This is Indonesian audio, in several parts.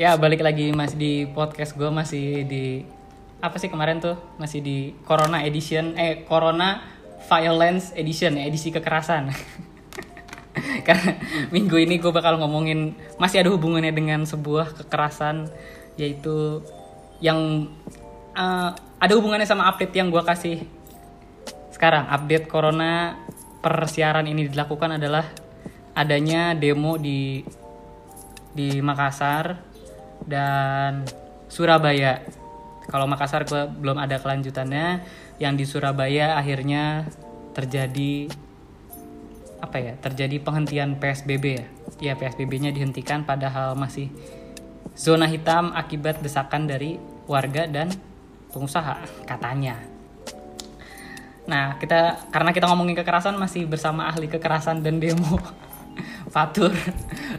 Ya balik lagi masih di podcast gue masih di apa sih kemarin tuh? Masih di Corona Edition eh Corona Violence Edition ya edisi kekerasan. Karena minggu ini gue bakal ngomongin masih ada hubungannya dengan sebuah kekerasan yaitu yang uh, ada hubungannya sama update yang gue kasih. Sekarang update Corona persiaran ini dilakukan adalah adanya demo di di Makassar dan Surabaya. Kalau Makassar gue belum ada kelanjutannya. Yang di Surabaya akhirnya terjadi apa ya? Terjadi penghentian PSBB ya. Ya PSBB-nya dihentikan padahal masih zona hitam akibat desakan dari warga dan pengusaha katanya. Nah, kita karena kita ngomongin kekerasan masih bersama ahli kekerasan dan demo Fatur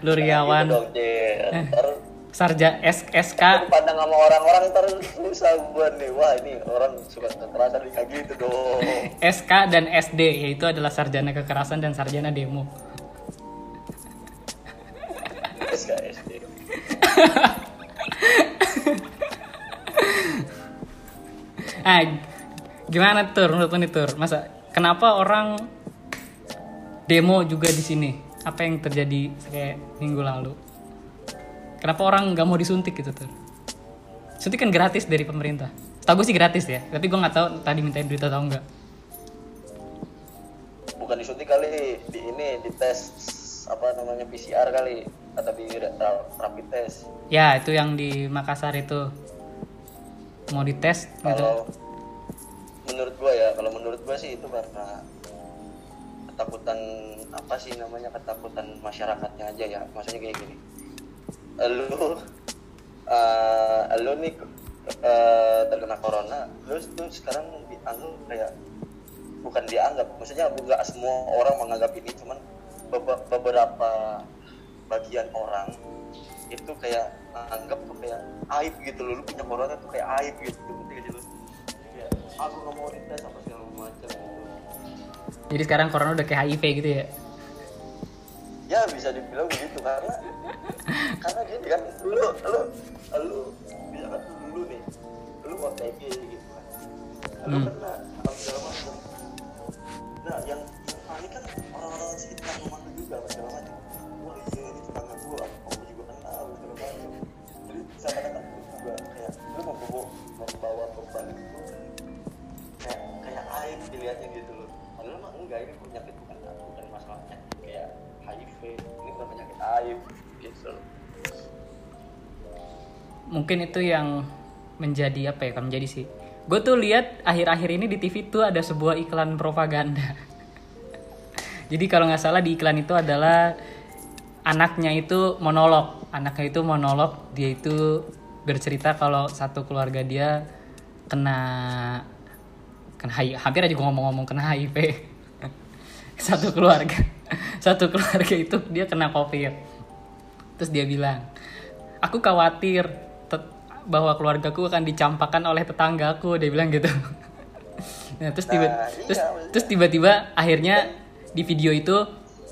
Luriawan. Gitu. Eh. Ntar Sarja S SK pandang sama orang-orang ntar susah gue nih. Wah ini orang suka kekerasan kayak gitu dong. SK dan SD yaitu adalah sarjana kekerasan dan sarjana demo. SKSD. Ah, gimana tur menurut nih tur? Masa kenapa orang demo juga di sini? Apa yang terjadi kayak minggu lalu? Kenapa orang nggak mau disuntik gitu tur? Suntik kan gratis dari pemerintah. Tahu gue sih gratis ya, tapi gue nggak tahu tadi mintain duit atau enggak. Bukan disuntik kali di ini di tes apa namanya PCR kali atau di ra- rapid test. Ya itu yang di Makassar itu mau dites gitu. Kalau menurut gua ya, kalau menurut gua sih itu karena ketakutan apa sih namanya ketakutan masyarakatnya aja ya. Maksudnya kayak gini. Lu eh lu nih eh, terkena corona, terus tuh sekarang dianggap kayak bukan dianggap, maksudnya enggak semua orang menganggap ini, cuman bebe- beberapa bagian orang itu kayak anggap tuh kayak aib gitu loh lu punya corona tuh kayak aib gitu lu kayak aku nggak mau dites apa segala macam gitu Jadi sekarang corona udah kayak HIV gitu ya? Ya bisa dibilang begitu karena karena gini kan lu lu lu bisa kan dulu nih lu OTG gitu kan. Lu Hmm. kena apa segala macam. Nah yang yang panik kan orang-orang sekitar rumah lu juga apa segala macam. Wah iya ini tetangga gua aku juga kena apa segala macam. Jadi seakan-akan lu juga kayak lu mau bawa membawa beban itu kayak kayak aib dilihatnya gitu loh. Padahal mah enggak ini penyakit Loh mungkin itu yang menjadi apa ya kan menjadi sih. Gue tuh lihat akhir-akhir ini di TV tuh ada sebuah iklan propaganda. Jadi kalau nggak salah di iklan itu adalah anaknya itu monolog. Anaknya itu monolog dia itu bercerita kalau satu keluarga dia kena kena HIV hampir aja gue ngomong-ngomong kena HIV satu keluarga satu keluarga itu dia kena covid. Terus dia bilang aku khawatir bahwa keluargaku akan dicampakkan oleh tetanggaku dia bilang gitu. Nah, terus tiba Nah, iya, terus tiba-tiba akhirnya di video itu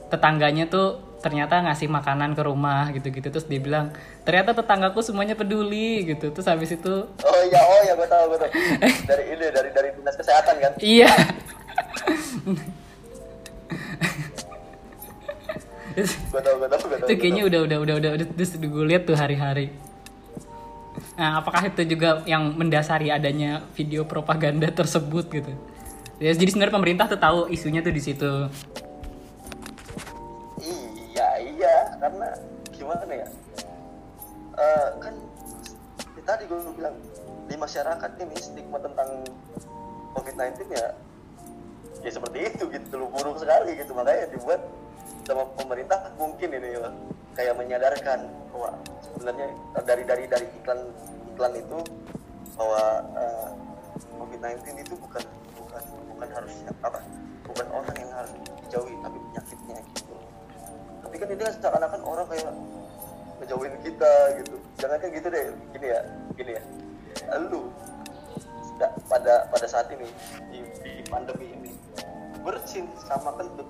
tetangganya tuh ternyata ngasih makanan ke rumah gitu-gitu. Terus dia bilang ternyata tetanggaku semuanya peduli gitu. Terus habis itu oh iya oh iya gue tahu gue tahu. Dari ini dari dari dinas kesehatan kan? Iya gue tahu itu kayaknya udah udah udah udah udah terus gue lihat tuh hari-hari nah apakah itu juga yang mendasari adanya video propaganda tersebut gitu ya jadi sebenarnya pemerintah tuh tahu isunya tuh di situ iya iya karena gimana ya Eh, kan ya tadi gue bilang di masyarakat ini stigma tentang COVID-19 ya ya seperti itu gitu loh buruk sekali gitu makanya dibuat sama pemerintah mungkin ini loh kayak menyadarkan bahwa sebenarnya dari dari dari iklan iklan itu bahwa eh, COVID-19 itu bukan bukan bukan harus apa bukan orang yang harus dijauhi tapi penyakitnya gitu. Tapi kan ini kan seakan-akan orang kayak ngejauhin kita gitu. Jangan kan gitu deh gini ya gini ya. Lu da- pada pada saat ini di, di pandemi bersin sama kentut.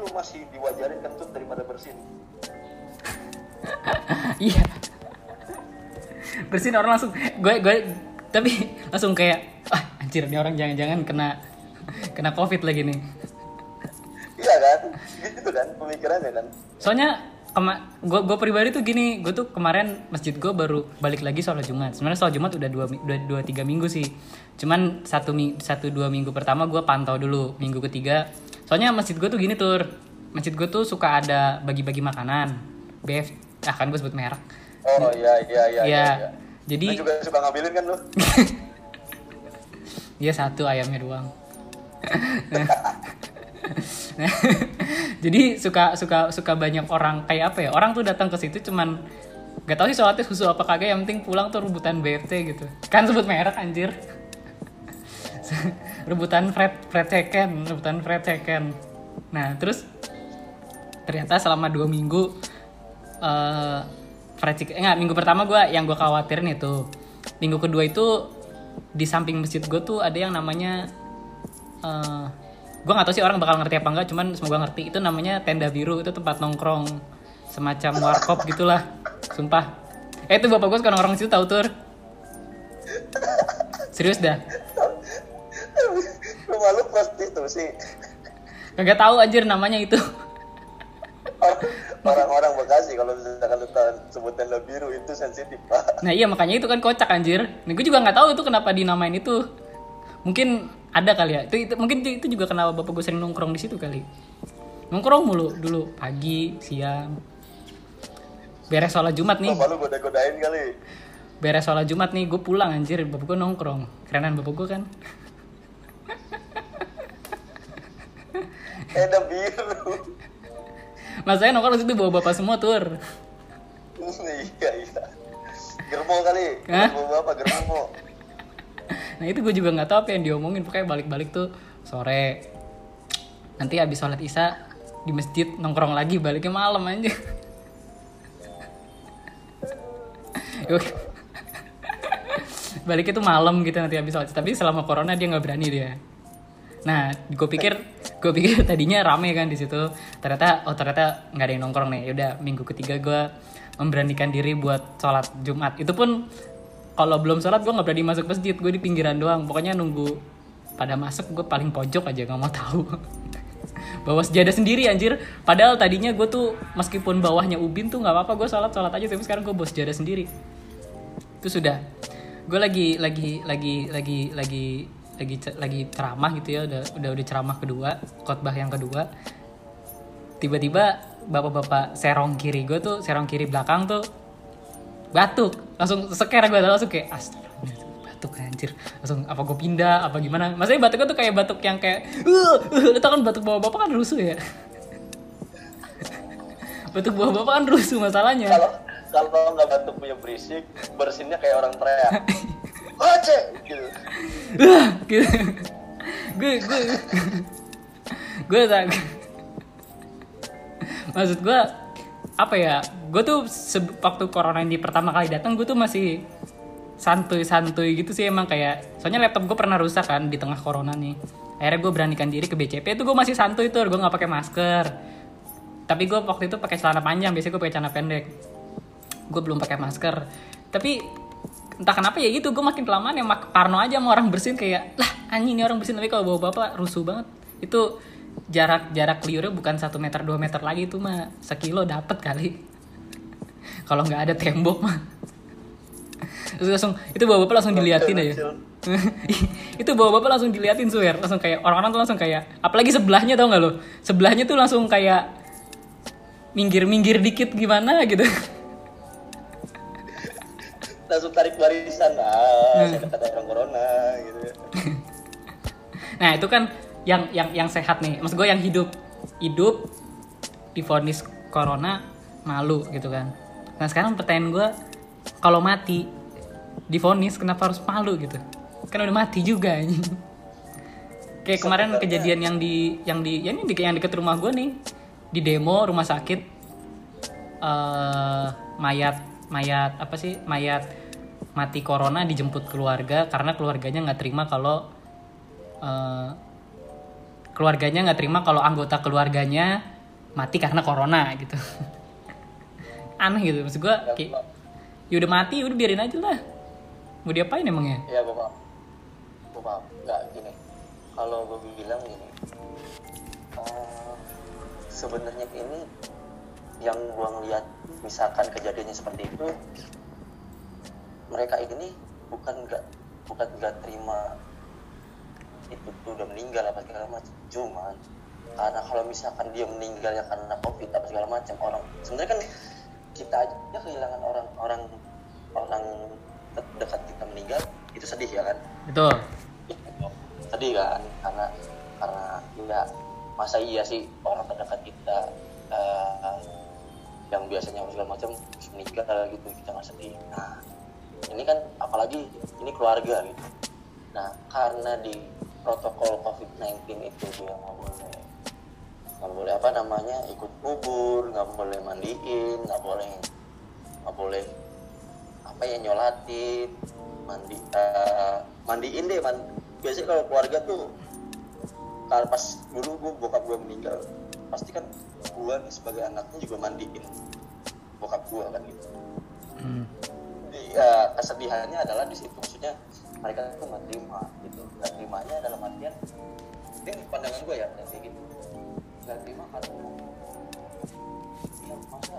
Lu masih diwajarin kentut daripada bersin. Iya. Bersihin orang langsung gue gue tapi langsung kayak ah anjir ini orang jangan-jangan kena kena covid lagi nih. Iya kan? Gitu kan pemikirannya kan? Soalnya kema gue gue pribadi tuh gini gue tuh kemarin masjid gue baru balik lagi sholat jumat. Sebenarnya sholat jumat udah dua udah dua tiga minggu sih cuman satu satu dua minggu pertama gue pantau dulu minggu ketiga soalnya masjid gue tuh gini tur masjid gue tuh suka ada bagi-bagi makanan bf ah kan gue sebut merek oh iya iya iya ya iya jadi Lu juga suka ngambilin kan lu Iya satu ayamnya doang. Nah, jadi suka suka suka banyak orang kayak apa ya? Orang tuh datang ke situ cuman gak tahu sih sholatnya khusus apa kagak yang penting pulang tuh rebutan BFT gitu. Kan sebut merek anjir. rebutan fried fried chicken, rebutan fried chicken. Nah, terus ternyata selama dua minggu eh fried chicken, enggak, minggu pertama gue yang gue khawatirin itu minggu kedua itu di samping masjid gue tuh ada yang namanya eh gue nggak tahu sih orang bakal ngerti apa enggak cuman semoga ngerti itu namanya tenda biru itu tempat nongkrong semacam warkop gitulah sumpah. Eh itu bapak gue suka nongkrong situ tahu tur. Serius dah rumah lu prostitusi kagak tahu anjir namanya itu orang-orang Bekasi kalau misalkan lu sebutan lo biru itu sensitif pak Nah iya makanya itu kan kocak anjir. Nah gue juga nggak tahu itu kenapa dinamain itu. Mungkin ada kali ya. Itu, itu mungkin itu itu juga kenapa bapak gue sering nongkrong di situ kali. Nongkrong mulu dulu pagi, siang. Beres sholat Jumat nih, bapak lu goda-godain kali beres sholat Jumat nih gue pulang anjir bapak gue nongkrong. Kerenan bapak gue kan. Tenda biru Mas saya nongkrong di situ bawa bapak semua tur. iya iya germo kali Hah? germo bapak germo Nah itu gue juga nggak tahu apa yang diomongin. Pokoknya balik-balik tuh sore. Nanti habis sholat isya di masjid nongkrong lagi baliknya malam aja. baliknya tuh malam gitu nanti habis sholat. Tapi selama corona dia nggak berani dia. Nah, gue pikir gue pikir tadinya rame kan di situ. Ternyata oh ternyata nggak ada yang nongkrong nih. Yaudah minggu ketiga gue memberanikan diri buat sholat Jumat. Itu pun kalau belum sholat gue nggak berani masuk masjid. Gue di pinggiran doang. Pokoknya nunggu pada masuk gue paling pojok aja nggak mau tahu. bawa sejadah sendiri anjir. Padahal tadinya gue tuh meskipun bawahnya ubin tuh nggak apa-apa gue sholat sholat aja. Tapi sekarang gue bawa sejadah sendiri. Itu sudah. Gue lagi lagi lagi lagi lagi lagi lagi ceramah gitu ya udah udah udah ceramah kedua khotbah yang kedua. Tiba-tiba bapak-bapak serong kiri gue tuh serong kiri belakang tuh batuk. Langsung seker gue langsung kayak astagfirullah batuk anjir. Langsung apa gue pindah? Apa gimana? Maksudnya batuknya tuh kayak batuk yang kayak uh, uh, tau kan batuk bawa bapak kan rusuh ya? Batuk bawa bapak kan rusuh masalahnya. Kalau kalau nggak batuk punya berisik bersinnya kayak orang teriak Oce gitu gue gue. Gue tak maksud gue apa ya gue tuh waktu corona ini pertama kali datang gue tuh masih santuy-santuy gitu sih emang kayak soalnya laptop gue pernah rusak kan di tengah corona nih. Akhirnya gue beranikan diri ke BCP itu gue masih santuy tuh gue nggak pakai masker. Tapi gue waktu itu pakai celana panjang biasanya gue pakai celana pendek. Gue belum pakai masker. Tapi entah kenapa ya gitu gue makin kelamaan yang mak- parno aja sama orang bersin kayak lah anjing ini orang bersin tapi kalau bawa bapak rusuh banget. Itu jarak jarak liurnya bukan satu meter 2 meter lagi itu mah sekilo dapet kali. Kalau nggak ada tembok mah terus langsung itu bawa bapak langsung diliatin aja. Itu bawa bapak langsung diliatin suwer langsung kayak orang-orang tuh langsung kayak apalagi sebelahnya tau nggak lo? Sebelahnya tuh langsung kayak minggir-minggir dikit gimana gitu langsung tarik barisan ah saya dekat orang corona gitu Nah itu kan yang yang yang sehat nih, maksud gue yang hidup hidup difonis corona malu gitu kan. Nah sekarang pertanyaan gue, kalau mati difonis kenapa harus malu gitu? Kan udah mati juga anjing. Kayak kemarin kejadian yang di yang di ya ini di yang deket rumah gue nih di demo rumah sakit eh mayat mayat apa sih mayat mati corona dijemput keluarga karena keluarganya nggak terima kalau eh, keluarganya nggak terima kalau anggota keluarganya mati karena corona gitu aneh gitu maksud gue kayak ya udah mati udah biarin aja lah mau diapain emangnya Iya gue paham. Gue paham. Nggak gini. Kalau gue bilang gini. eh, sebenarnya ini yang gue ngeliat misalkan kejadiannya seperti itu mereka ini bukan nggak bukan nggak terima itu tuh udah meninggal apa segala macam. Cuman karena kalau misalkan dia meninggal ya karena covid apa segala macam orang sebenarnya kan kita aja kehilangan orang orang orang dekat kita meninggal itu sedih ya kan? Betul. Sedih kan? Karena karena ya masa iya sih orang terdekat kita eh, yang biasanya segala macam meninggal gitu kita nggak sedih. Nah ini kan apalagi ini keluarga gitu. Nah karena di protokol covid-19 itu dia nggak boleh nggak boleh apa namanya ikut kubur nggak boleh mandiin nggak boleh nggak boleh apa ya nyolatin mandi eh, mandiin deh man. Biasanya kalau keluarga tuh kalau pas dulu gue bokap gue meninggal pasti kan gue nih sebagai anaknya juga mandiin bokap gue kan gitu. Hmm. Jadi, ya, kesedihannya adalah di situ. Maksudnya mereka tuh nggak terima gitu. Nggak terimanya dalam artian ini pandangan gue ya kayak gitu. Nggak terima kalau ya masa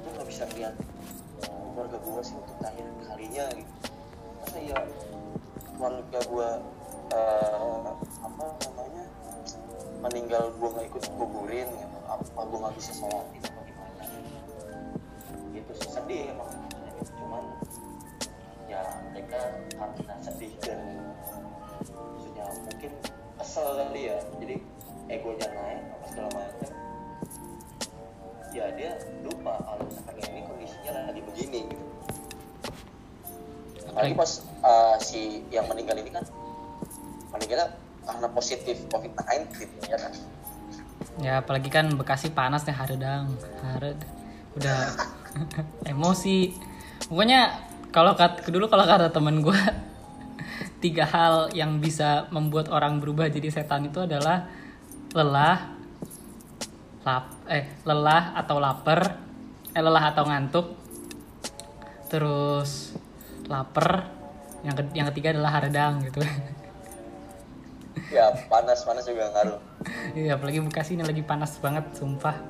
gue nggak bisa lihat keluarga gue sih untuk terakhir kalinya gitu. Masa ya keluarga gue eh, apa namanya meninggal gue nggak ikut kuburin gitu. Apa gue nggak bisa sholat itu gimana? Gitu sih sedih emang. Cuman ya mereka karena sedih dan maksudnya mungkin kesel kali ya. Jadi egonya naik apa segala macam. Ya dia lupa kalau misalkan ini kondisinya lagi begini gitu. Apalagi pas uh, si yang meninggal ini kan meninggalnya karena positif covid-19 ya kan? Ya apalagi kan Bekasi panas nih haredang hared udah emosi. Pokoknya kalau kat dulu kalau kata temen gue tiga hal yang bisa membuat orang berubah jadi setan itu adalah lelah lap eh lelah atau lapar eh lelah atau ngantuk terus lapar yang ke- yang ketiga adalah haredang gitu ya panas panas juga ngaruh Iya, apalagi Bekasi ini lagi panas banget, sumpah.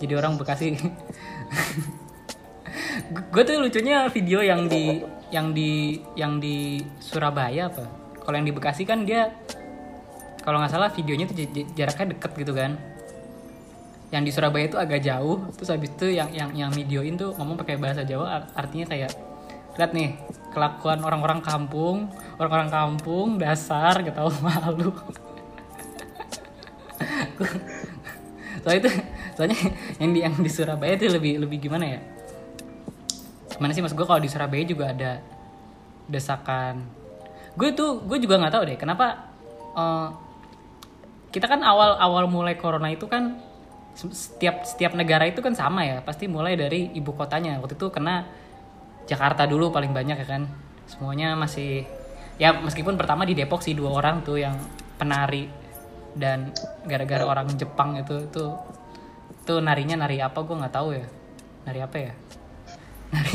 Jadi orang Bekasi. gue tuh lucunya video yang di yang di yang di Surabaya apa? Kalau yang di Bekasi kan dia kalau nggak salah videonya tuh jaraknya deket gitu kan. Yang di Surabaya itu agak jauh, terus habis itu yang yang yang videoin tuh ngomong pakai bahasa Jawa art- artinya kayak lihat nih kelakuan orang-orang kampung, orang-orang kampung dasar gak tahu malu. soalnya itu soalnya yang di yang di Surabaya itu lebih lebih gimana ya? Gimana sih mas gue kalau di Surabaya juga ada desakan. Gue tuh gue juga nggak tahu deh kenapa eh, kita kan awal awal mulai corona itu kan se- setiap setiap negara itu kan sama ya pasti mulai dari ibu kotanya. Waktu itu kena Jakarta dulu paling banyak ya kan. Semuanya masih ya meskipun pertama di Depok sih dua orang tuh yang penari dan gara-gara orang Jepang itu tuh tuh narinya nari apa gue nggak tahu ya. Nari apa ya?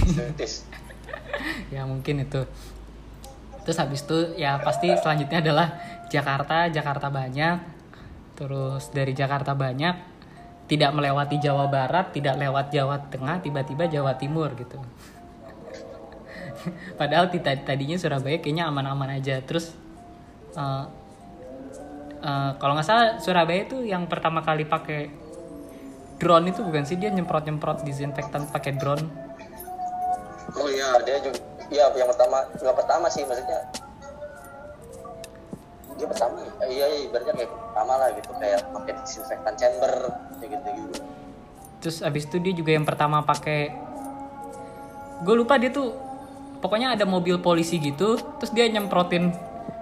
Sentis. ya mungkin itu. Terus habis itu ya pasti selanjutnya adalah Jakarta Jakarta banyak. Terus dari Jakarta banyak tidak melewati Jawa Barat tidak lewat Jawa Tengah tiba-tiba Jawa Timur gitu padahal tadinya Surabaya kayaknya aman-aman aja terus eh, eh, kalau nggak salah Surabaya itu yang pertama kali pakai drone itu bukan sih dia nyemprot-nyemprot disinfektan pakai drone Oh iya, dia juga iya yang pertama, nggak pertama sih maksudnya. Dia pertama, eh, iya iya ibaratnya kayak pertama lah gitu kayak pakai disinfektan chamber kayak gitu gitu. Terus abis itu dia juga yang pertama pakai Gue lupa dia tuh Pokoknya ada mobil polisi gitu Terus dia nyemprotin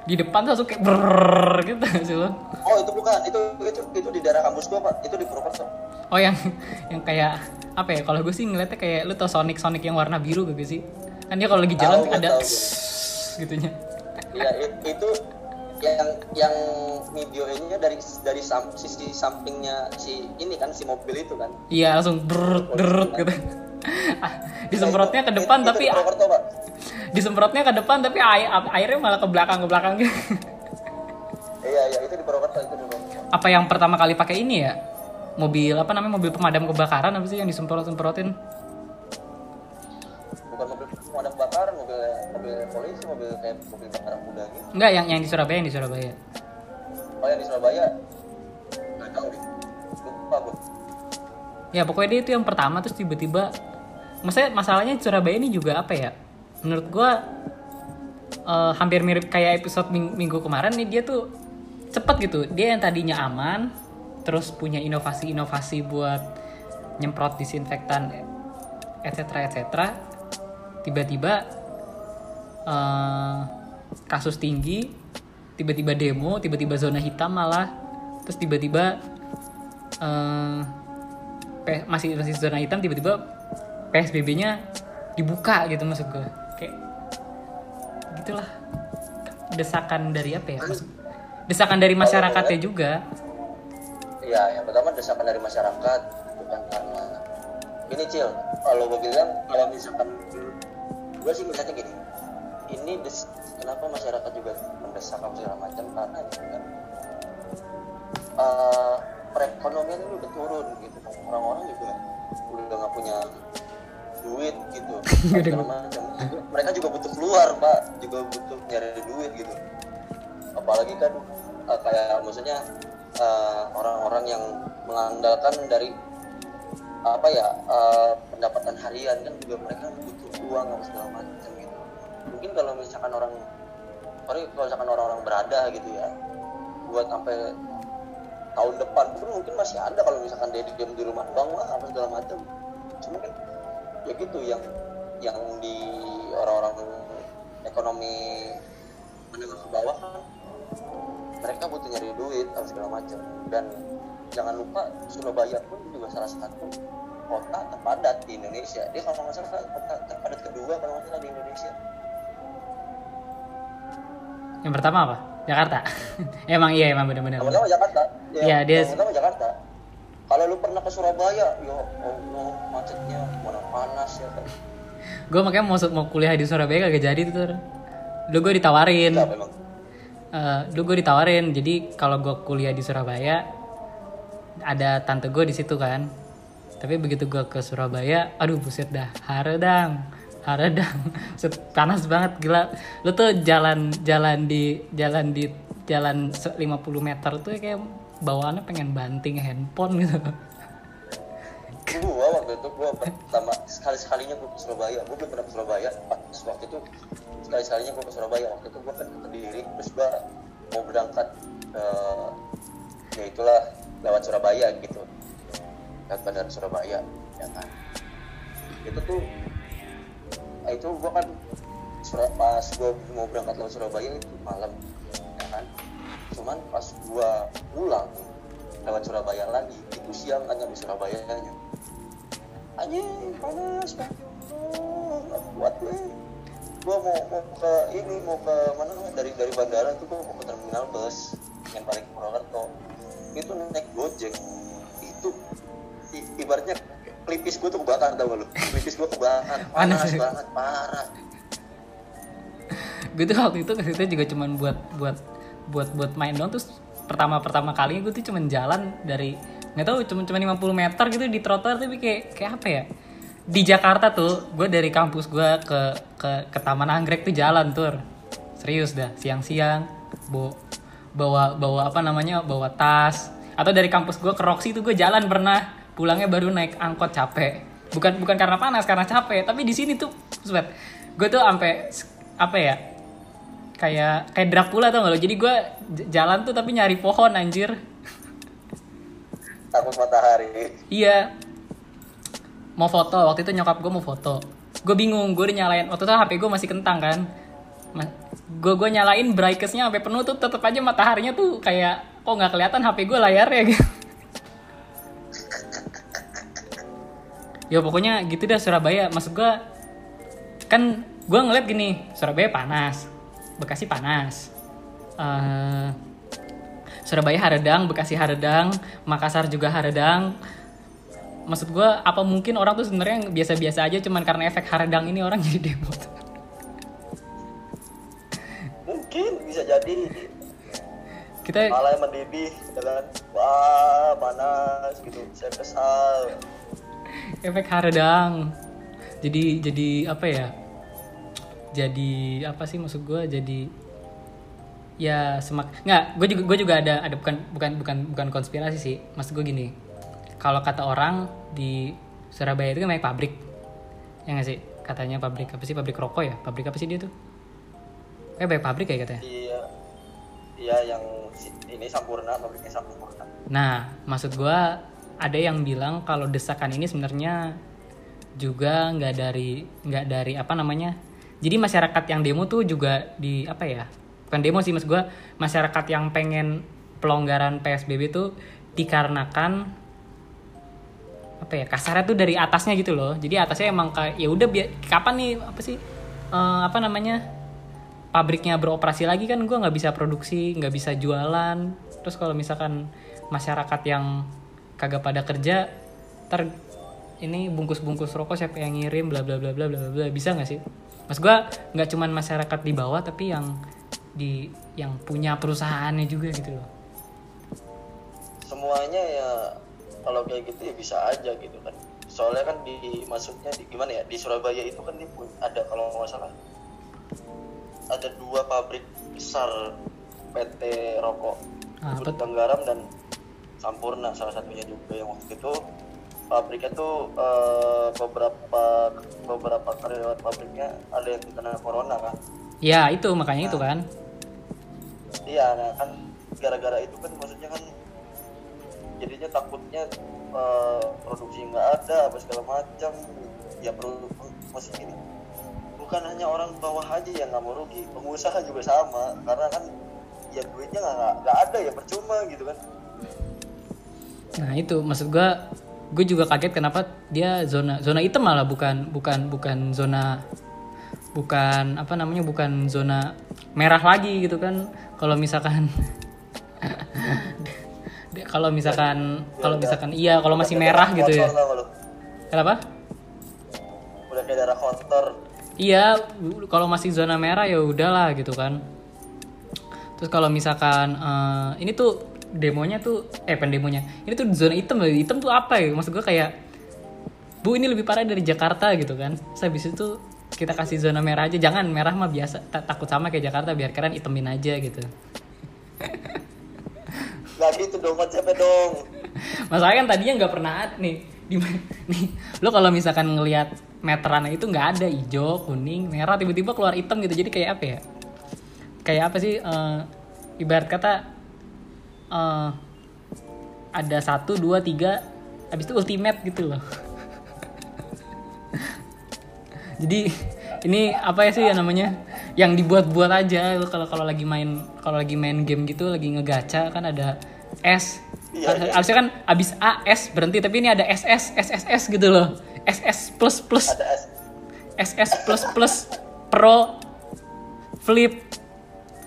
di depan langsung kayak brrrr gitu sih lo. Oh itu bukan, itu itu itu di daerah kampus gua pak, itu di Purwokerto. Oh yang yang kayak apa ya kalau gue sih ngeliatnya kayak lu tau Sonic Sonic yang warna biru gak sih? Kan dia kalau lagi jalan gua ada kss gitunya. Iya it- itu yang yang videonya dari dari sam- sisi sampingnya si ini kan si mobil itu kan. iya langsung brrrr brrrr gitu. Disemprotnya ke depan Itu- itu tapi di Purwokerto, Pak. Disemprotnya ke depan tapi air airnya malah ke belakang ke belakang gitu. Iya, iya, itu di Purwokerto, itu di Purwokerto. apa yang pertama kali pakai ini ya mobil apa namanya mobil pemadam kebakaran apa sih yang disemprot semprotin Bukan mobil pemadam kebakaran, mobil mobil polisi, mobil kayak mobil bakaran muda gitu. enggak yang yang di Surabaya yang di Surabaya Oh, yang di Surabaya nggak tahu deh. Lupa gue. ya pokoknya dia itu yang pertama terus tiba-tiba maksudnya masalahnya Surabaya ini juga apa ya menurut gua eh, hampir mirip kayak episode ming- minggu kemarin nih dia tuh cepet gitu. Dia yang tadinya aman terus punya inovasi-inovasi buat nyemprot disinfektan etc etc tiba-tiba eh, kasus tinggi tiba-tiba demo tiba-tiba zona hitam malah terus tiba-tiba P- masih masih zona hitam tiba-tiba PSBB-nya dibuka gitu maksud gue kayak gitulah desakan dari apa ya? Maksud desakan dari masyarakatnya juga. Iya, yang pertama desakan dari masyarakat bukan karena ini cil. Kalau gue bilang kalau misalkan gue sih melihatnya gini, ini des, kenapa masyarakat juga mendesak segala macam? Karena itu kan eh, perekonomian ini udah turun gitu, orang-orang juga udah nggak punya duit gitu, macam. Mereka juga butuh keluar pak, juga butuh nyari duit gitu. Apalagi kan eh, kayak maksudnya eh, orang-orang yang mengandalkan dari apa ya eh, pendapatan harian kan juga mereka butuh uang apa segala macam gitu. Mungkin kalau misalkan orang sorry kalau misalkan orang-orang berada gitu ya buat sampai tahun depan pun mungkin masih ada kalau misalkan dia diam di rumah doang lah apa segala macam. Cuma kan ya gitu yang yang di orang-orang ekonomi menengah ke bawah kan mereka butuh nyari duit atau segala macam. Dan jangan lupa Surabaya pun juga salah satu kota terpadat di Indonesia. Dia kalau nggak salah kota terpadat kedua kalau nggak salah di Indonesia. Yang pertama apa? Jakarta? Emang iya emang benar-benar pertama Jakarta. Ya, Iya, dia- yang pertama Jakarta kalau lu pernah ke Surabaya ya Allah macetnya mana panas ya kan gue makanya mau mau kuliah di Surabaya kagak jadi tuh dulu gue ditawarin. Emang Eh, dulu gue ditawarin. Jadi kalau gue kuliah di Surabaya ada tante gue di situ kan. Tapi begitu gue ke Surabaya aduh buset dah. Haredang haredang. Panas banget gila. Lu tuh jalan jalan di jalan di jalan se- 50 meter tuh kayak bawaannya pengen banting handphone gitu. Gua waktu itu gua pertama sekali sekalinya gua ke Surabaya. Gua belum pernah ke Surabaya. Pas waktu itu sekali sekalinya gua ke Surabaya. Waktu itu gua kan ke Kediri terus gua mau berangkat ke ya itulah lewat Surabaya gitu. Lewat bandara Surabaya ya kan? Itu tuh itu gua kan pas gua mau berangkat lewat Surabaya itu malam cuman pas gua pulang lewat Surabaya lagi itu siang kan nyampe Surabaya nya. Anjing panas banget nggak kuat gue gua mau mau ke ini mau ke mana dari dari bandara tuh gua mau ke terminal bus yang paling Purwokerto. Itu naik gojek. Itu i- ibaratnya pelipis gua tuh kebakar tau gak lu? Pelipis gua kebakar. Panas. Panas banget parah. Gue tuh waktu itu ke situ juga cuman buat buat buat buat main doang. Terus pertama pertama kali gue tuh cuman jalan dari nggak tahu cuma cuma 50 meter gitu di trotoar tapi kayak kayak apa ya? Di Jakarta tuh gue dari kampus gue ke ke ke Taman Anggrek tuh jalan tur. Serius dah siang-siang bawa bawa bawa apa namanya bawa tas. Atau dari kampus gue ke Roxy tuh gue jalan pernah. Pulangnya baru naik angkot capek. Bukan bukan karena panas karena capek tapi di sini tuh sweat. Gue tuh sampai apa ya kayak kayak Dracula tau gak lo? Jadi gue jalan tuh tapi nyari pohon anjir. Takut matahari. Iya. Mau foto waktu itu nyokap gue mau foto. Gue bingung gue udah nyalain waktu itu HP gue masih kentang kan. Gue gue nyalain brightnessnya sampai penuh tuh tetep aja mataharinya tuh kayak kok nggak kelihatan HP gue layarnya gitu. Ya pokoknya gitu dah Surabaya. Maksud gue kan gue ngeliat gini Surabaya panas Bekasi panas. Eh, Surabaya Haredang Bekasi Haredang Makassar juga Haredang. Maksud gue apa mungkin orang tuh sebenarnya biasa-biasa aja cuman karena efek haradang ini orang jadi demo mungkin bisa jadi. Kita malah yang mendidih ya kan. Wah panas gitu. Saya kesal. Efek haradang jadi jadi apa ya jadi apa sih maksud gue jadi ya semak nggak gue juga gue juga ada ada bukan bukan bukan bukan konspirasi sih. Maksud gue gini kalau kata orang di Surabaya itu kan banyak pabrik ya nggak sih? Katanya pabrik apa sih? Pabrik rokok ya? Pabrik apa sih dia tuh? Eh banyak pabrik ya katanya? Iya iya yang ini sempurna pabriknya sempurna Nah, maksud gua ada yang bilang kalau desakan ini sebenarnya juga nggak dari nggak dari apa namanya. Jadi masyarakat yang demo tuh juga di apa ya? Bukan demo sih maksud gua, masyarakat yang pengen pelonggaran PSBB tuh dikarenakan apa ya kasarnya tuh dari atasnya gitu loh jadi atasnya emang kayak ya udah kapan nih apa sih eh, apa namanya pabriknya beroperasi lagi kan gue nggak bisa produksi nggak bisa jualan terus kalau misalkan masyarakat yang kagak pada kerja ter ini bungkus-bungkus rokok siapa yang ngirim bla bla bla bla bla bla. bisa nggak sih mas gue nggak cuman masyarakat di bawah tapi yang di yang punya perusahaannya juga gitu loh. Semuanya ya kalau kayak gitu ya bisa aja gitu kan. Soalnya kan di maksudnya di gimana ya di Surabaya itu kan pun ada kalau nggak salah. Ada dua pabrik besar PT rokok Ah, Gudang Garam dan Sampurna salah satunya juga yang waktu itu pabriknya tuh eh, beberapa beberapa karyawan pabriknya ada yang kena corona kan? Ya itu makanya itu kan. Iya, nah kan gara-gara itu kan maksudnya kan jadinya takutnya eh, produksi nggak ada apa segala macam. Ya perlu maksudnya gini. Bukan hanya orang bawah aja yang nggak mau rugi pengusaha juga sama. Karena kan ya duitnya nggak ada ya percuma gitu kan. Nah itu maksud gua gue juga kaget kenapa dia zona zona hitam malah bukan bukan bukan zona bukan apa namanya bukan zona merah lagi gitu kan. Kalau misalkan kalau misalkan kalau misalkan iya kalau masih merah gitu ya. kenapa? Udah kayak darah kotor. Iya kalau masih zona merah ya udahlah gitu kan. Terus kalau misalkan eh, ini tuh demonya tuh eh pendemonya ini tuh zona hitam loh. hitam tuh apa ya? Maksud gue kayak bu ini lebih parah dari Jakarta gitu kan. Terus habis itu kita kasih zona merah aja. Jangan merah mah biasa. Ta- takut sama kayak Jakarta biar kalian itemin aja gitu. Nggak gitu dong konsepnya dong? Masalahnya kan tadinya nggak pernah ada nih. Di nih. Lo kalau misalkan ngelihat meteran itu nggak ada. Hijau kuning merah tiba-tiba keluar hitam gitu. Jadi kayak apa ya? Kayak apa sih eh, ibarat kata eh, ada satu dua tiga habis itu ultimate gitu loh. Jadi ini apa ya sih ya namanya? Yang dibuat-buat aja. Kalau kalau lagi main kalau lagi main game gitu lagi ngegacha kan ada S. Iya, iya. harusnya kan abis A S berhenti tapi ini ada SS SSS gitu loh. SS plus plus. SS plus plus. Pro Flip.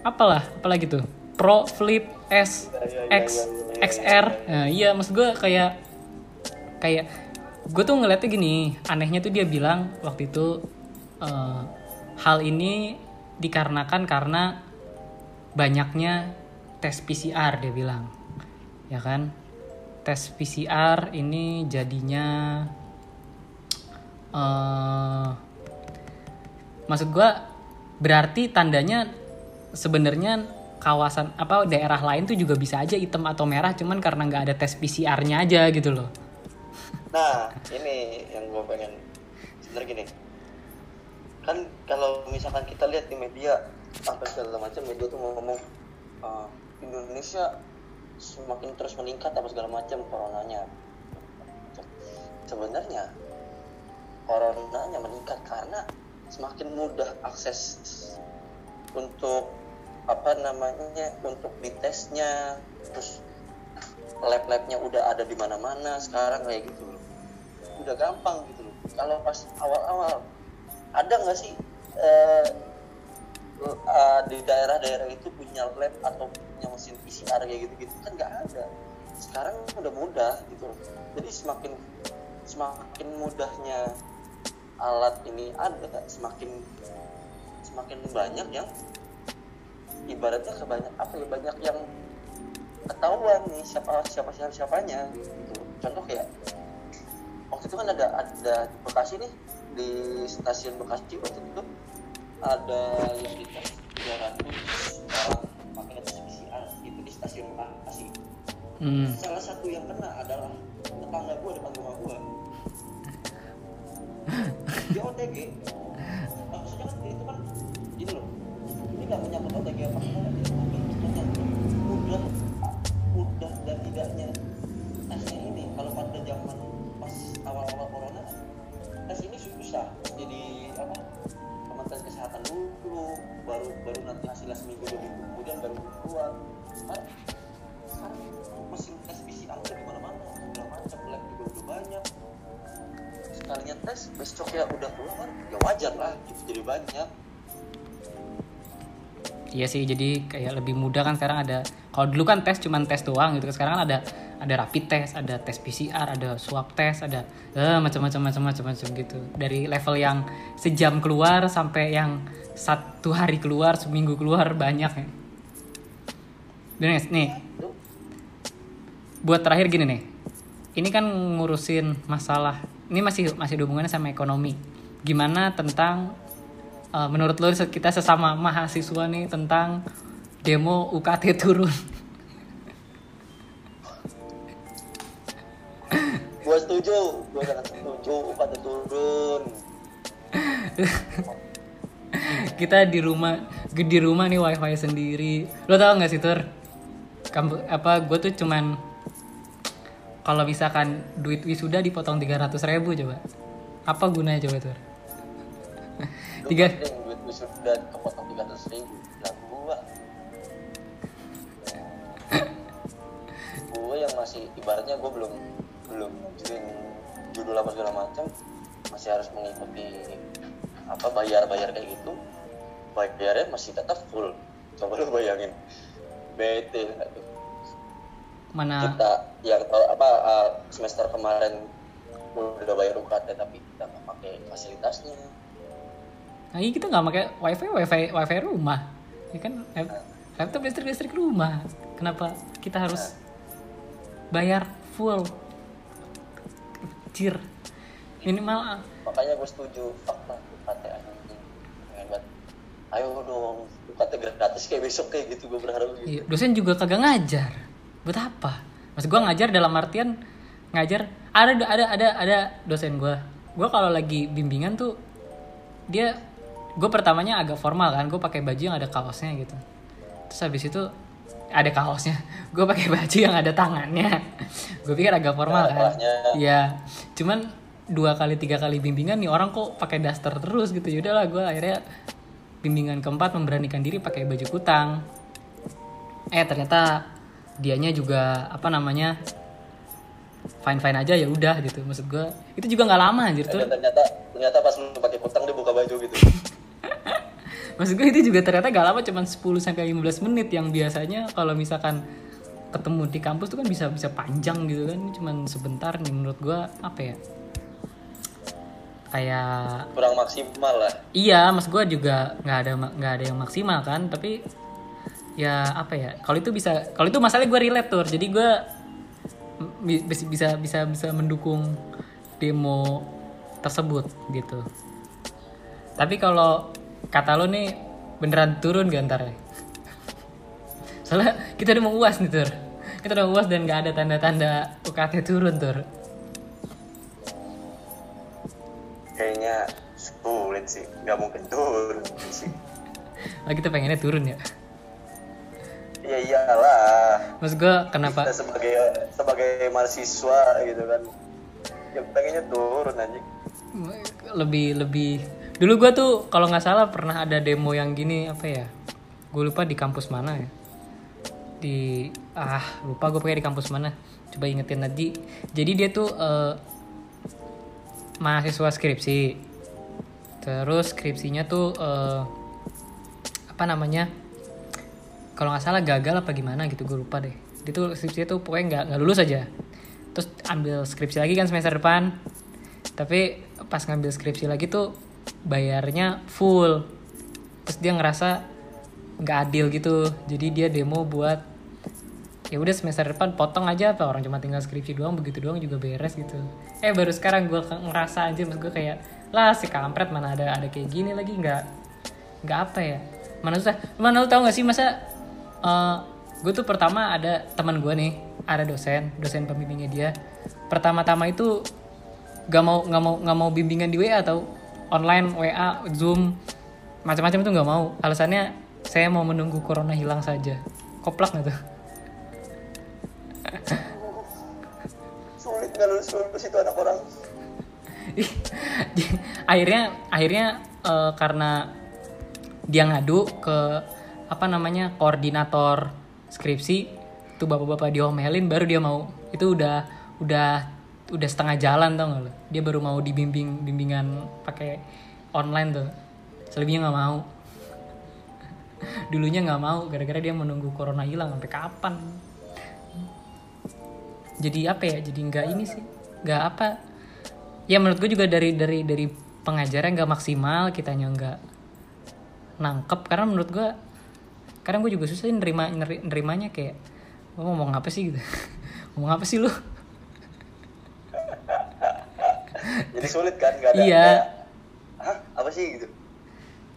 Apalah apalagi tuh? Pro Flip S X XR nah, iya maksud gue kayak kayak gue tuh ngeliatnya gini anehnya tuh dia bilang waktu itu eh, hal ini dikarenakan karena banyaknya tes PCR dia bilang. Ya kan? Tes PCR ini jadinya eh maksud gua berarti tandanya sebenarnya kawasan apa daerah lain tuh juga bisa aja hitam atau merah cuman karena nggak ada tes PCR-nya aja gitu loh Nah, ini yang gue pengen sebenarnya gini. Kan kalau misalkan kita lihat di media apa segala macam media tuh ngomong "Ah, Indonesia semakin terus meningkat apa segala macam coronanya. Sebenarnya coronanya meningkat karena semakin mudah akses untuk apa namanya untuk ditesnya terus lab-labnya udah ada di mana-mana sekarang kayak gitu udah gampang gitu loh. Kalau pas awal-awal ada nggak sih eh, eh, di daerah-daerah itu punya lab atau punya mesin PCR kayak gitu-gitu? Kan nggak ada. Sekarang udah mudah gitu loh. Jadi semakin semakin mudahnya alat ini ada semakin semakin banyak yang ibaratnya kebanyak apa ya banyak yang ketahuan nih siapa siapa siapa siapanya gitu. Contoh kayak waktu itu kan ada ada di Bekasi nih di stasiun Bekasi waktu itu ada yang dites 300 orang pakai tes PCR itu di stasiun Bekasi. Hmm. salah satu yang kena adalah tetangga gue depan rumah gue dia OTG maksudnya kan itu kan nggak menyangkut OTG apa? Enggak ini menyangkut mudah mudah dan tidaknya tesnya ini kalau pada zaman pas awal-awal corona tes ini susah. Jadi apa kementerian kesehatan dulu baru baru nanti hasilnya seminggu dua minggu kemudian baru keluar. Kan sekarang mesin tes PCR udah di mana-mana segala macam lab juga udah banyak. Sekalinya tes besok ya udah keluar ya wajar lah gitu, jadi banyak Iya sih, jadi kayak lebih mudah kan sekarang ada. Kalau dulu kan tes cuman tes doang gitu. Sekarang kan ada ada rapid test, ada tes PCR, ada swab test, ada eh, macam-macam macam-macam macam gitu. Dari level yang sejam keluar sampai yang satu hari keluar, seminggu keluar banyak ya. Dan nih, buat terakhir gini nih. Ini kan ngurusin masalah. Ini masih masih hubungannya sama ekonomi. Gimana tentang eh, menurut lo kita sesama mahasiswa nih tentang demo UKT turun? gue setuju gue sangat setuju pada turun kita di rumah di rumah nih wifi sendiri. Lo tau nggak sih tur? Kampu, apa gue tuh cuman kalau misalkan duit wisuda dipotong 300 ribu coba. Apa gunanya coba tur? Tiga. duit gue sudah kepotong tiga ratus ribu. Lah gua. Gue yang masih ibaratnya gue belum belum ngajuin judul apa segala macam masih harus mengikuti apa bayar bayar kayak gitu. Bayarnya masih tetap full. Coba lu bayangin. Bete Mana? Kita yang tahu apa uh, semester kemarin udah bayar UKT tapi kita nggak pakai fasilitasnya Nah, iya kita nggak pakai wifi, wifi, wifi rumah, ya kan? Lap- Laptop listrik listrik rumah. Kenapa kita harus bayar full? Cir, minimal makanya gue setuju fuck lah UKT ayo dong UKT gratis kayak besok kayak gitu gue berharap gitu iya, dosen juga kagak ngajar. Buat apa? Maksud gua ngajar dalam artian ngajar ada ada ada ada dosen gua. Gua kalau lagi bimbingan tuh dia gue pertamanya agak formal kan, gue pakai baju yang ada kaosnya gitu. Terus habis itu ada kaosnya, gue pakai baju yang ada tangannya. gue pikir agak formal Ada kan. Iya, cuman dua kali tiga kali bimbingan nih orang kok pakai daster terus gitu. Yaudahlah gue akhirnya bimbingan keempat memberanikan diri pakai baju kutang. Eh ternyata dianya juga apa namanya fine fine aja ya udah gitu. Maksud gue itu juga nggak lama anjir tuh. Ternyata ternyata pas pakai kutang dia buka baju gitu Maksud gue itu juga ternyata gak lama cuman 10 sampai 15 menit yang biasanya kalau misalkan ketemu di kampus tuh kan bisa bisa panjang gitu kan. Cuman sebentar nih menurut gue apa ya? Kayak kurang maksimal lah. Iya mas gue juga nggak ada nggak ada yang maksimal kan tapi ya apa ya? Kalau itu bisa kalau itu masalahnya gue relate tuh jadi gue bi- bis- bisa bisa bisa mendukung demo tersebut gitu tapi kalau kata lo nih beneran turun gak ntar ya? Soalnya kita udah mau uas nih tur. Kita udah mau uas dan gak ada tanda-tanda UKT turun tur. Kayaknya sulit sih. Nggak mungkin turun sih. Oh, kita pengennya turun ya? Ya iyalah. Maksud gue kenapa? Kita sebagai sebagai mahasiswa gitu kan. Ya pengennya turun anjing. Lebih lebih dulu gua tuh kalau nggak salah pernah ada demo yang gini apa ya? Gue lupa di kampus mana ya. Di ah lupa gue pakai di kampus mana. Coba ingetin tadi jadi dia tuh eh, mahasiswa skripsi. Terus skripsinya tuh eh, apa namanya? Kalau nggak salah gagal apa gimana gitu gue lupa deh. Dia tuh skripsinya tuh pokoknya nggak nggak lulus aja. Terus ambil skripsi lagi kan semester depan. Tapi pas ngambil skripsi lagi tuh bayarnya full. Terus dia ngerasa nggak adil gitu. Jadi dia demo buat ya udah semester depan potong aja apa orang cuma tinggal skripsi doang begitu doang juga beres gitu. Eh baru sekarang gue ngerasa anjir maksud gue kayak lah si kampret mana ada ada kayak gini lagi nggak nggak apa ya? Mana susah mana lu tau gak sih masa uh, gue tuh pertama ada teman gue nih ada dosen dosen pembimbingnya dia. Pertama-tama itu gak mau nggak mau nggak mau bimbingan di WA atau online WA Zoom macam-macam tuh nggak mau. Alasannya saya mau menunggu corona hilang saja. Koplak nggak tuh? Sulit nggak lulus lulus itu anak orang. Akhirnya akhirnya uh, karena dia ngadu ke apa namanya koordinator skripsi tuh bapak-bapak diomelin baru dia mau. Itu udah udah udah setengah jalan tau gak lo dia baru mau dibimbing bimbingan pakai online tuh. Selebihnya nggak mau. Dulunya nggak mau gara-gara dia menunggu corona hilang sampai kapan? Jadi apa ya? Jadi nggak ini sih nggak apa. Ya menurut gue juga dari dari dari pengajaran nggak maksimal kitanya nggak nangkep. Karena menurut gue kadang gue juga susah nerima nerimanya kayak lo ngomong apa sih? gitu. Ngomong apa sih lu jadi sulit kan gak ada iya. hah apa sih? Gitu.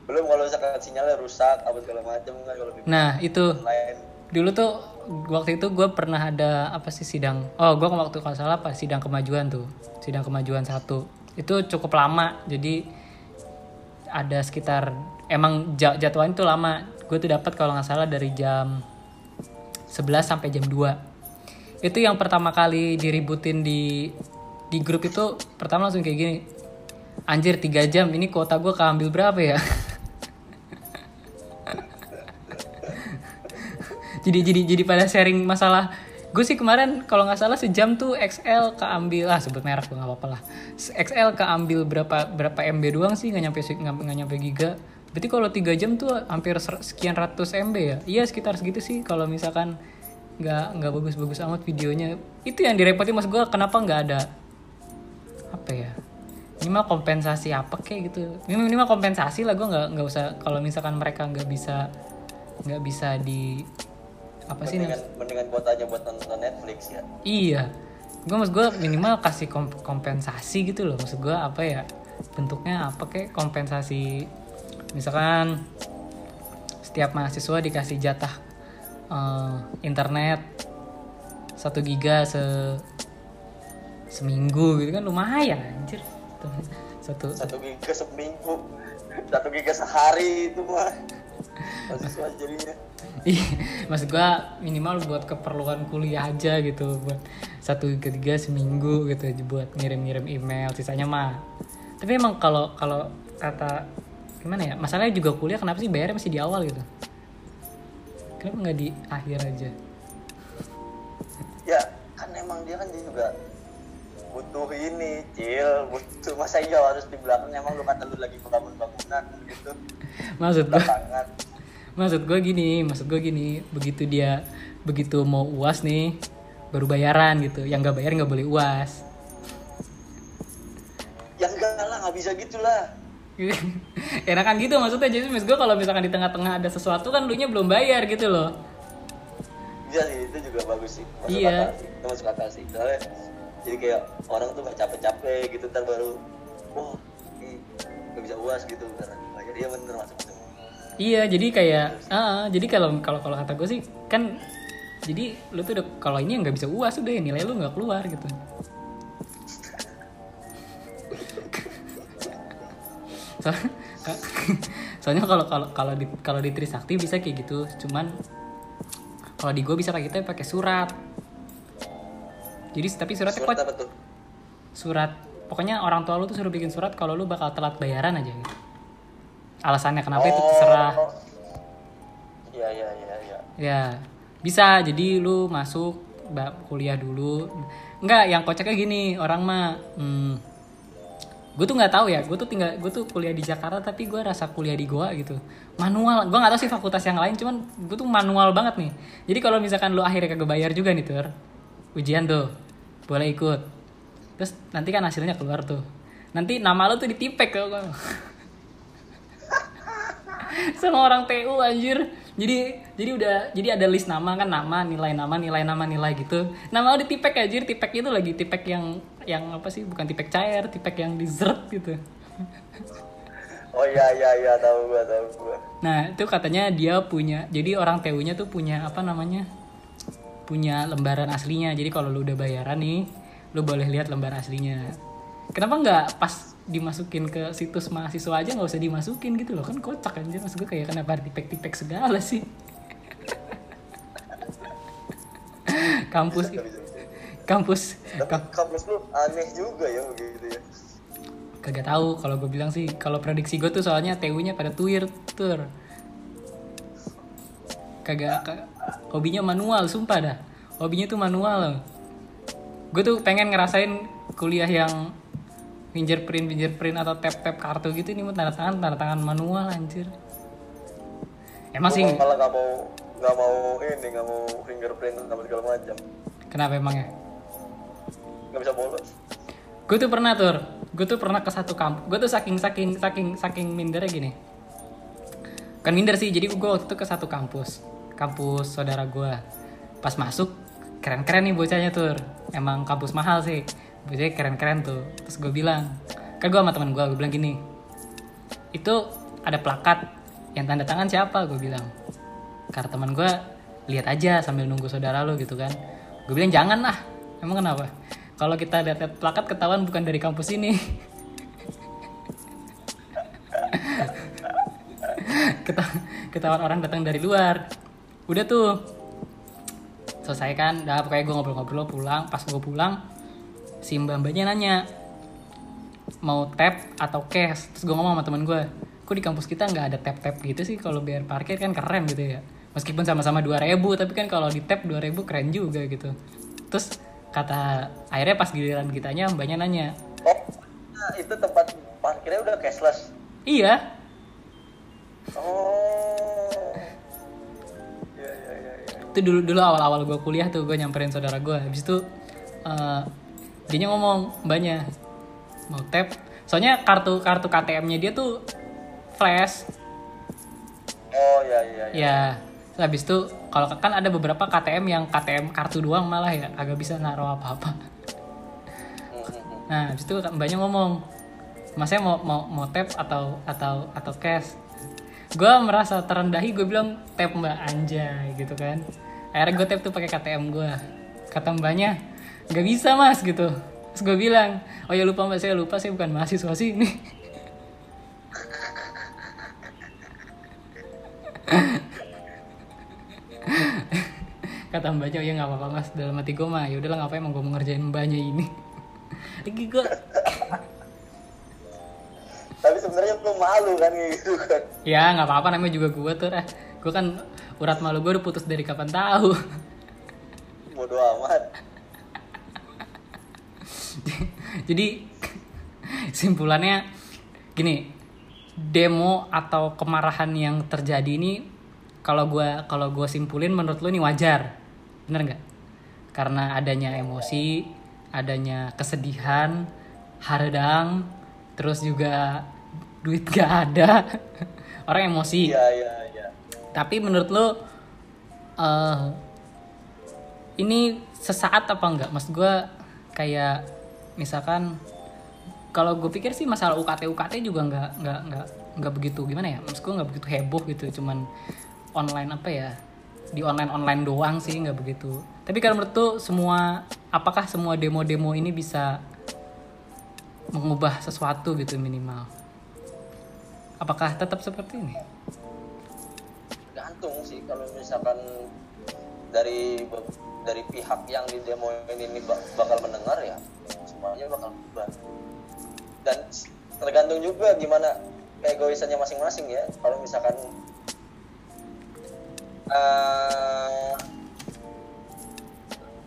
Belum kalau misalkan sinyalnya rusak apa segala macam kan kalau nah itu lain. dulu tuh waktu itu gue pernah ada apa sih sidang oh gue waktu kalau salah apa sidang kemajuan tuh sidang kemajuan satu. Itu cukup lama jadi ada sekitar emang jadwalnya tuh lama. Gue tuh dapat kalau nggak salah dari jam 11 sampai jam 2 itu yang pertama kali diributin di di grup itu pertama langsung kayak gini anjir tiga jam ini kuota gue keambil berapa ya? Jadi jadi jadi pada sharing masalah. Gue sih kemarin kalau nggak salah sejam tuh XL keambil ah sebut merek gue nggak apa-apa lah. XL keambil berapa berapa MB doang sih nggak nyampe nggak nyampe giga. Berarti kalau tiga jam tuh hampir sekian ratus MB ya? Iya sekitar segitu sih kalau misalkan nggak nggak bagus-bagus amat videonya. Itu yang direpotin mas gue kenapa nggak ada apa ya? Minimal kompensasi apa kayak gitu. Minimal kompensasi lah gue nggak nggak usah kalau misalkan mereka nggak bisa nggak bisa di apa sih mendingan, mendingan kuotanya buat nonton Netflix ya. Iya. Gue maksud gue minimal kasih kompensasi gitu loh. Maksud gue apa ya? Bentuknya apa kayak kompensasi misalkan setiap mahasiswa dikasih jatah uh, internet satu giga se seminggu gitu kan lumayan anjir. Satu. Satu giga seminggu. Satu giga sehari itu mah. Mahasiswa jadinya. Maksud gua minimal buat keperluan kuliah aja gitu buat satu ketiga seminggu gitu buat ngirim-ngirim email sisanya mah. Tapi emang kalau kalau kata gimana ya masalahnya juga kuliah kenapa sih bayarnya masih di awal gitu? Kenapa nggak di akhir aja? Ya kan emang dia kan dia juga butuh ini cil. Butuh masa iya harus di belakang emang lu kata lu lagi bangun bangunan gitu. Maksud gue maksud gue gini maksud gue gini. Begitu dia begitu mau uas nih baru bayaran gitu. Yang nggak bayar nggak boleh uas. Yang enggak lah nggak bisa gitulah. Enakan gitu maksudnya jadi mas gue kalau misalkan di tengah-tengah ada sesuatu kan lu nya belum bayar gitu loh. Iya sih itu juga bagus sih. Masuk iya. akal sih. itu masuk akal sih. Soalnya jadi kayak orang tuh gak capek-capek gitu ntar baru wah ini gak bisa uas gitu. Karena bayar dia bener masuk itu iya jadi kayak ah jadi kalau kalau kalau kata gue sih kan jadi lu tuh udah kalau ini nggak bisa uas udah ya nilai lu nggak keluar gitu. Soalnya kalau kalau kalau di kalau di Trisakti bisa kayak gitu cuman kalau di gue bisa kayak gitu ya pakai surat jadi tapi suratnya surat apa tuh? surat. Pokoknya orang tua lu tuh suruh bikin surat kalau lu bakal telat bayaran aja gitu. Alasannya kenapa oh. itu terserah. Iya iya iya iya. Ya bisa. Jadi lu masuk kuliah dulu. Enggak yang kocaknya gini orang mah hmm, gue tuh nggak tahu ya. Gue tuh tinggal gue tuh kuliah di Jakarta tapi gue rasa kuliah di Goa gitu. Manual. Gue nggak tahu sih fakultas yang lain cuman gue tuh manual banget nih. Jadi kalau misalkan lo akhirnya kagak bayar juga nih tur ujian tuh boleh ikut. Terus nanti kan hasilnya keluar tuh. Nanti nama lo tuh ditipek kalau nggak. sama orang TU anjir. Jadi jadi udah jadi ada list nama kan nama nilai nama nilai nama nilai gitu. Nama lo ditipek anjir. Tipek itu lagi tipek yang yang apa sih? Bukan tipek cair tipek yang dessert gitu. Oh iya iya iya. Tahu gua tahu gua. Nah, itu katanya dia punya, jadi orang TU-nya tuh punya apa namanya? Punya lembaran aslinya. Jadi kalau lu udah bayaran nih, lu boleh lihat lembar aslinya. Kenapa nggak pas dimasukin ke situs mahasiswa aja nggak usah dimasukin gitu loh? Kan kocak aja maksud gue kayak kenapa tipek-tipek segala sih? Kampus kampus. Tapi kampus lu aneh juga ya begitu ya. Kagak tahu kalau gue bilang sih kalau prediksi gue tuh soalnya TU-nya pada tuir tur kagak ka- hobinya manual sumpah dah. Hobinya tuh manual. Gue tuh pengen ngerasain kuliah yang fingerprint fingerprint atau tap tap kartu gitu ini mau tanda tangan tanda tangan manual anjir. Emang sih malah nggak mau nggak mau ini nggak mau fingerprint sama segala macam. Kenapa emangnya nggak bisa bolos. Gue tuh pernah tur. Gue tuh pernah ke satu kampus gue tuh saking saking saking saking mindernya gini. Kan minder sih jadi gue waktu itu ke satu kampus kampus saudara gue pas masuk keren-keren nih bocahnya tur emang kampus mahal sih. Bocahnya keren-keren tuh. Terus gue bilang kan gue sama teman gue gue bilang gini itu ada plakat yang tanda tangan siapa? Gue bilang. Karena teman gue lihat aja sambil nunggu saudara lo gitu kan. Gue bilang jangan lah emang kenapa? Kalau kita lihat plakat ketahuan bukan dari kampus ini. Keta- ketahuan orang datang dari luar udah tuh. Selesai kan? Dah pokoknya gue ngobrol-ngobrol pulang. Pas gue pulang si mbak mbaknya nanya mau tap atau cash? Terus gue ngomong sama temen gue kok di kampus kita nggak ada tap tap gitu sih? Kalau biar parkir kan keren gitu ya. Meskipun sama-sama 2000 tapi kan kalau di tap 2000 keren juga gitu. Terus kata akhirnya pas giliran kitanya mbaknya nanya oh itu tempat parkirnya udah cashless? Iya. Oh itu dulu dulu awal-awal gue kuliah tuh gue nyamperin saudara gue habis itu eh dia ngomong mbaknya mau tap? Soalnya kartu kartu KTM-nya dia tuh flash. Oh iya iya iya. Ya terus habis itu kalau kan ada beberapa KTM yang KTM kartu doang malah ya agak bisa naruh apa-apa. Hmm, hmm, hmm. nah habis itu mbaknya ngomong masnya mau mau mau tap atau atau atau cash gue merasa terendahi gue bilang tap mbak anjay gitu kan. Akhirnya gue tap tuh pakai KTM gue kata mbaknya nggak bisa mas gitu. Terus gue bilang oh ya lupa mbak saya lupa saya bukan mahasiswa sini. Kata mbaknya oh ya nggak apa-apa mas. Dalam hati gue mah ya udahlah ngapain emang gue mau ngerjain mbaknya ini? Lagi gue tapi sebenarnya lu malu kan gitu kan. Ya nggak apa-apa namanya juga gue tuh eh. Gue kan urat malu gue udah putus dari kapan tahu. Bodo amat. Jadi simpulannya gini demo atau kemarahan yang terjadi ini kalau gue kalau gue simpulin menurut lu ini wajar. Bener nggak? Karena adanya emosi adanya kesedihan haredang terus juga duit gak ada orang emosi iya iya iya tapi menurut lo eh ini sesaat apa enggak? Mas gue kayak misalkan kalau gue pikir sih masalah UKT UKT juga nggak nggak nggak nggak begitu gimana ya? Mas gue nggak begitu heboh gitu, cuman online apa ya? Di online online doang sih nggak begitu. Tapi kalau menurut tuh semua apakah semua demo-demo ini bisa mengubah sesuatu gitu minimal? Apakah tetap seperti ini? gantung sih kalau misalkan dari dari pihak yang di demo ini ba- bakal mendengar ya semuanya bakal berubah dan tergantung juga gimana keegoisannya masing-masing ya kalau misalkan eh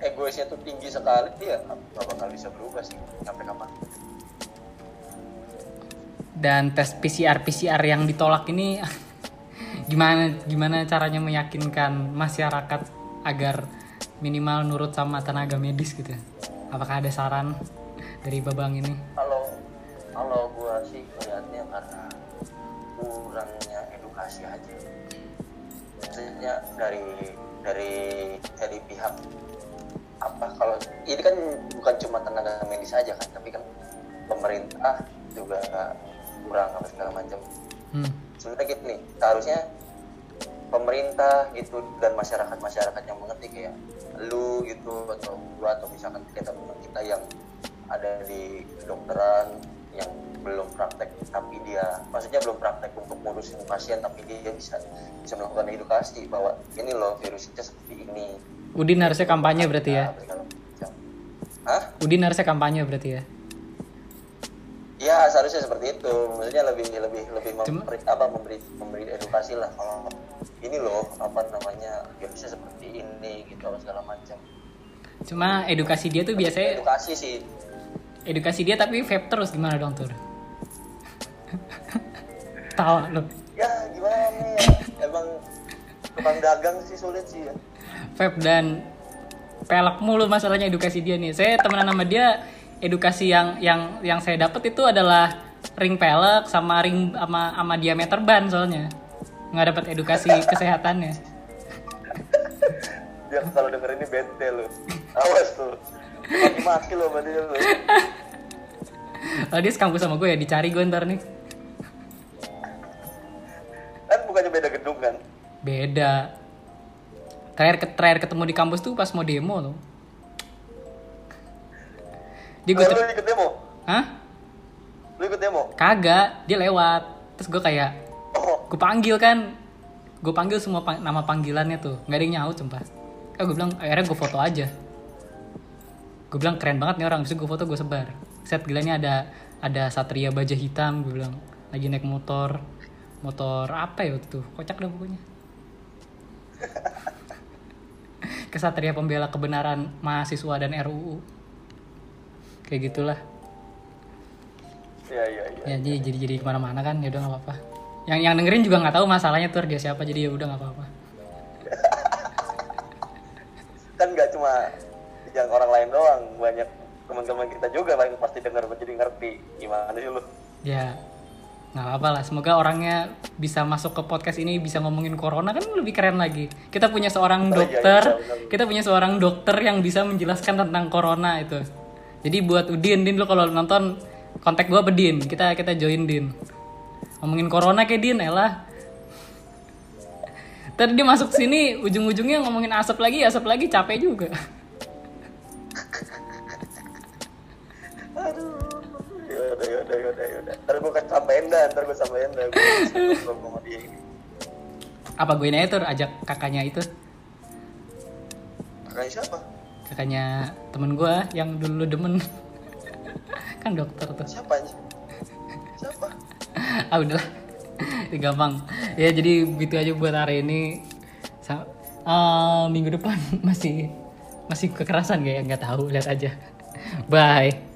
egoisnya tuh tinggi sekali ya nggak bakal bisa berubah sih sampai kapan dan tes PCR PCR yang ditolak ini gimana gimana caranya meyakinkan masyarakat agar minimal nurut sama tenaga medis gitu apakah ada saran dari babang ini? Kalau kalau gua sih melihatnya karena kurangnya edukasi aja. Maksudnya dari dari dari pihak apa? Kalau ini kan bukan cuma tenaga medis saja kan tapi kan pemerintah juga kurang apa segala macam hmm. sebenarnya gini seharusnya pemerintah gitu dan masyarakat masyarakat yang mengerti kayak lu gitu atau gua atau misalkan kita teman kita yang ada di kedokteran yang belum praktek tapi dia maksudnya belum praktek untuk ngurusin pasien tapi dia bisa bisa melakukan edukasi bahwa ini loh virusnya seperti ini Udin harusnya kampanye berarti ya Nah. Hah? Udin harusnya kampanye berarti ya Ya seharusnya seperti itu. Maksudnya lebih lebih lebih Cuma- memberi apa memberi memberi edukasi lah kalau ini loh apa namanya virusnya seperti ini gitu segala macam. cuma edukasi dia tuh biasanya Edukasi sih. edukasi dia tapi vape terus gimana dong tuh tawa lo Ya gimana nih ya? Emang tukang dagang sih sulit sih ya. vape dan pelek mulu masalahnya edukasi dia nih saya temenan sama dia edukasi yang yang yang saya dapat itu adalah ring pelek sama ring sama sama diameter ban soalnya nggak dapat edukasi kesehatannya Dia kalau denger ini bete lu. Awas tuh. Maki-maki lo sama dia lu. oh, dia sekampus sama gue ya dicari gue ntar nih Kan bukannya beda gedung kan? beda terakhir terakhir ketemu di kampus tuh pas mau demo loh dia gue Lu ikut demo? hah? Lu ikut demo? kagak dia lewat. Terus gue kayak Oh, gue panggil kan. Gue panggil semua pang- nama panggilannya tuh. Nggak ada yang nyaut sumpah. Eh gue bilang akhirnya gue foto aja. Gue bilang keren banget nih orang. Bisa gue foto gue sebar. Set gila nih ada ada satria baja hitam gue bilang. Lagi naik motor. Motor apa ya itu? Kocak dah pokoknya. Kesatria pembela kebenaran mahasiswa dan RUU kayak gitulah. Iya iya iya. ya jadi jadi jadi ke mana-mana kan ya udah nggak apa-apa. Yang yang dengerin juga nggak tahu masalahnya tuh dia siapa jadi ya udah nggak apa-apa. Kan nggak cuma yang orang lain doang banyak teman-teman kita juga yang pasti dengar jadi ngerti gimana sih lu. Ya nggak apa-apa lah. Semoga orangnya bisa masuk ke podcast ini bisa ngomongin corona kan lebih keren lagi. Kita punya seorang Oh, iya, dokter iya, kita punya seorang dokter yang bisa menjelaskan tentang corona itu jadi buat Udin Din lo kalau nonton kontak gua bedin kita kita join Din. Ngomongin corona kayak Din elah. Tadi dia masuk sini ujung-ujungnya ngomongin asap lagi, asap lagi capek juga. aduh yaudah yaudah yaudah yaudah. Ntar gue sampein dah ntar gue sampein dah gue sama dia ini. Apa gue ini tuh ajak kakaknya itu, kakaknya siapa kakaknya temen gue yang dulu demen. kan dokter tuh. siapa aja? Siapa? Ah udahlah. Gampang. Ya jadi gitu aja buat hari ini. Sa- eh, minggu depan masih masih kekerasan kayak nggak tahu lihat aja. Bye